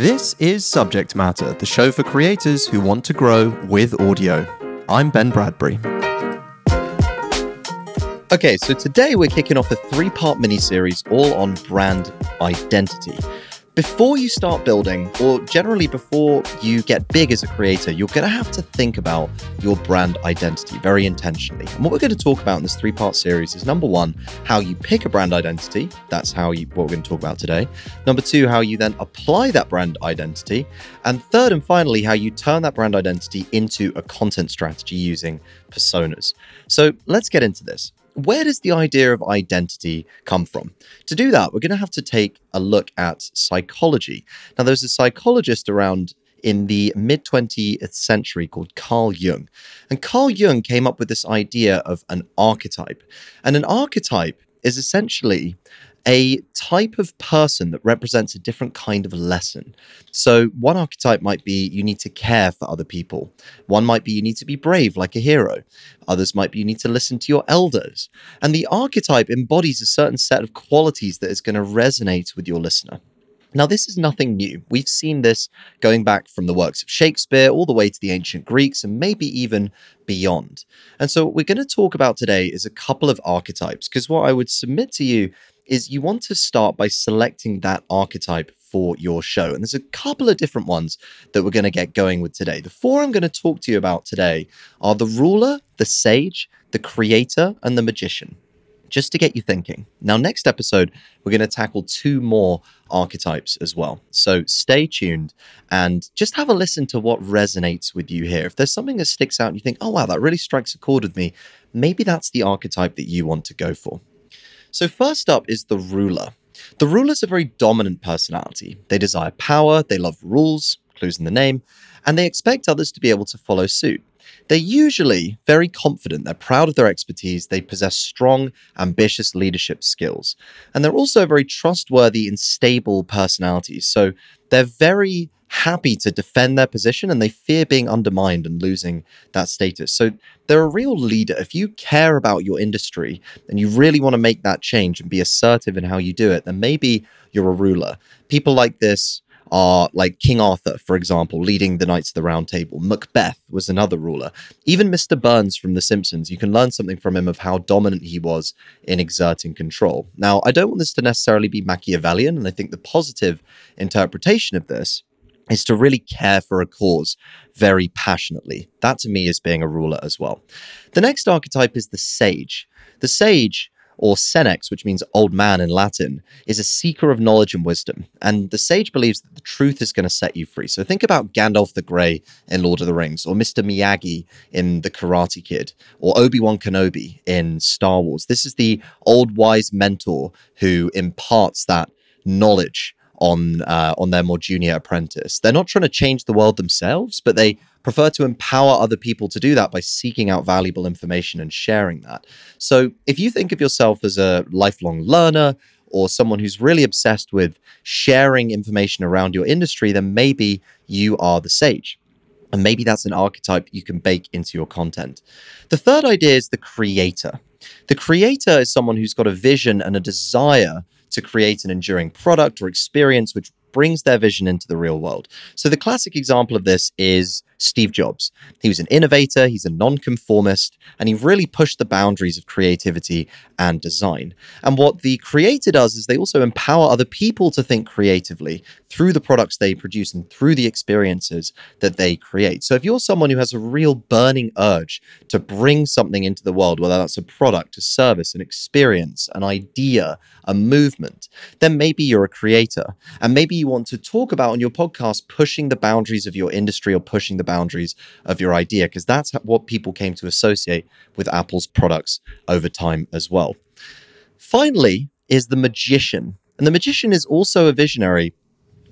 This is Subject Matter, the show for creators who want to grow with audio. I'm Ben Bradbury. Okay, so today we're kicking off a three part mini series all on brand identity. Before you start building, or generally before you get big as a creator, you're going to have to think about your brand identity very intentionally. And what we're going to talk about in this three part series is number one, how you pick a brand identity. That's how you, what we're going to talk about today. Number two, how you then apply that brand identity. And third and finally, how you turn that brand identity into a content strategy using personas. So let's get into this where does the idea of identity come from? To do that, we're going to have to take a look at psychology. Now, there's a psychologist around in the mid 20th century called Carl Jung. And Carl Jung came up with this idea of an archetype. And an archetype is essentially a type of person that represents a different kind of lesson. So, one archetype might be you need to care for other people. One might be you need to be brave like a hero. Others might be you need to listen to your elders. And the archetype embodies a certain set of qualities that is going to resonate with your listener. Now, this is nothing new. We've seen this going back from the works of Shakespeare all the way to the ancient Greeks and maybe even beyond. And so, what we're going to talk about today is a couple of archetypes, because what I would submit to you is you want to start by selecting that archetype for your show. And there's a couple of different ones that we're going to get going with today. The four I'm going to talk to you about today are the ruler, the sage, the creator, and the magician. Just to get you thinking. Now, next episode, we're going to tackle two more archetypes as well. So stay tuned and just have a listen to what resonates with you here. If there's something that sticks out and you think, oh, wow, that really strikes a chord with me, maybe that's the archetype that you want to go for. So, first up is the ruler. The ruler is a very dominant personality. They desire power, they love rules, clues in the name, and they expect others to be able to follow suit. They're usually very confident, they're proud of their expertise, they possess strong, ambitious leadership skills, and they're also very trustworthy and stable personalities. So they're very happy to defend their position and they fear being undermined and losing that status. So they're a real leader. If you care about your industry and you really want to make that change and be assertive in how you do it, then maybe you're a ruler. People like this are like King Arthur, for example, leading the Knights of the Round Table. Macbeth was another ruler. Even Mr. Burns from The Simpsons, you can learn something from him of how dominant he was in exerting control. Now, I don't want this to necessarily be Machiavellian, and I think the positive interpretation of this is to really care for a cause very passionately. That to me is being a ruler as well. The next archetype is the sage. The sage, or senex, which means old man in Latin, is a seeker of knowledge and wisdom. And the sage believes that the truth is going to set you free. So think about Gandalf the Grey in Lord of the Rings, or Mr. Miyagi in The Karate Kid, or Obi Wan Kenobi in Star Wars. This is the old wise mentor who imparts that knowledge on uh, on their more junior apprentice. They're not trying to change the world themselves, but they prefer to empower other people to do that by seeking out valuable information and sharing that. So, if you think of yourself as a lifelong learner or someone who's really obsessed with sharing information around your industry, then maybe you are the sage. And maybe that's an archetype you can bake into your content. The third idea is the creator. The creator is someone who's got a vision and a desire to create an enduring product or experience which brings their vision into the real world. So, the classic example of this is Steve Jobs. He was an innovator, he's a nonconformist, and he really pushed the boundaries of creativity and design. And what the creator does is they also empower other people to think creatively through the products they produce and through the experiences that they create. So, if you're someone who has a real burning urge to bring something into the world, whether that's a product, a service, an experience, an idea, a movement, then maybe you're a creator. And maybe you want to talk about on your podcast pushing the boundaries of your industry or pushing the boundaries of your idea, because that's what people came to associate with Apple's products over time as well. Finally, is the magician. And the magician is also a visionary,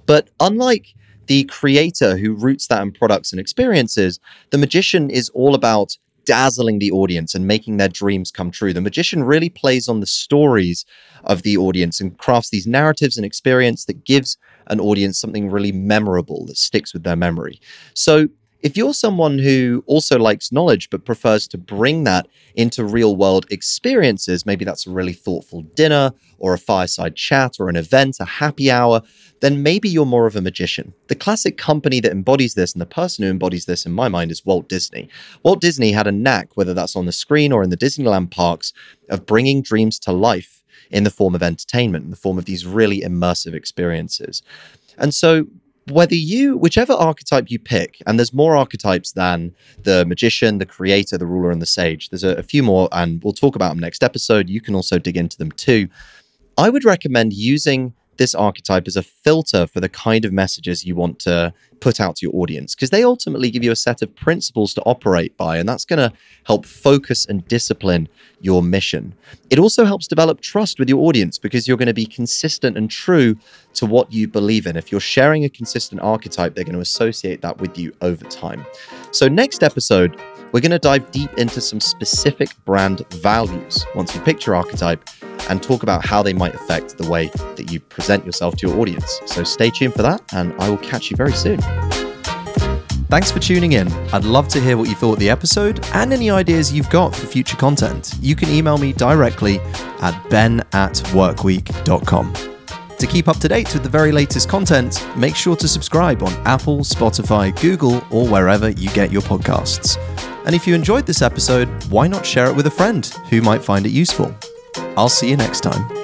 but unlike the creator who roots that in products and experiences, the magician is all about dazzling the audience and making their dreams come true. The magician really plays on the stories of the audience and crafts these narratives and experience that gives an audience something really memorable that sticks with their memory. So if you're someone who also likes knowledge but prefers to bring that into real world experiences, maybe that's a really thoughtful dinner or a fireside chat or an event, a happy hour, then maybe you're more of a magician. The classic company that embodies this and the person who embodies this in my mind is Walt Disney. Walt Disney had a knack, whether that's on the screen or in the Disneyland parks, of bringing dreams to life in the form of entertainment, in the form of these really immersive experiences. And so whether you, whichever archetype you pick, and there's more archetypes than the magician, the creator, the ruler, and the sage. There's a, a, few more, and we'll talk about them next episode. You can also dig into them too. I would recommend using this archetype as a filter for the kind of messages you want to put out to your audience because they ultimately give you a set of principles to operate by, and that's going to help focus and discipline your mission. It also helps develop trust with your audience because you're going to be consistent and true to what you believe in. If you're sharing a consistent archetype, they're going to associate that with you over time. So, next episode, we're going to dive deep into some specific brand values once you pick your archetype and talk about how they might affect the way that you present yourself to your audience. So stay tuned for that, and I will catch you very soon. Thanks for tuning in. I'd love to hear what you thought of the episode and any ideas you've got for future content. You can email me directly at ben at workweek.com. To keep up to date with the very latest content, make sure to subscribe on Apple, Spotify, Google, or wherever you get your podcasts. And if you enjoyed this episode, why not share it with a friend who might find it useful? I'll see you next time.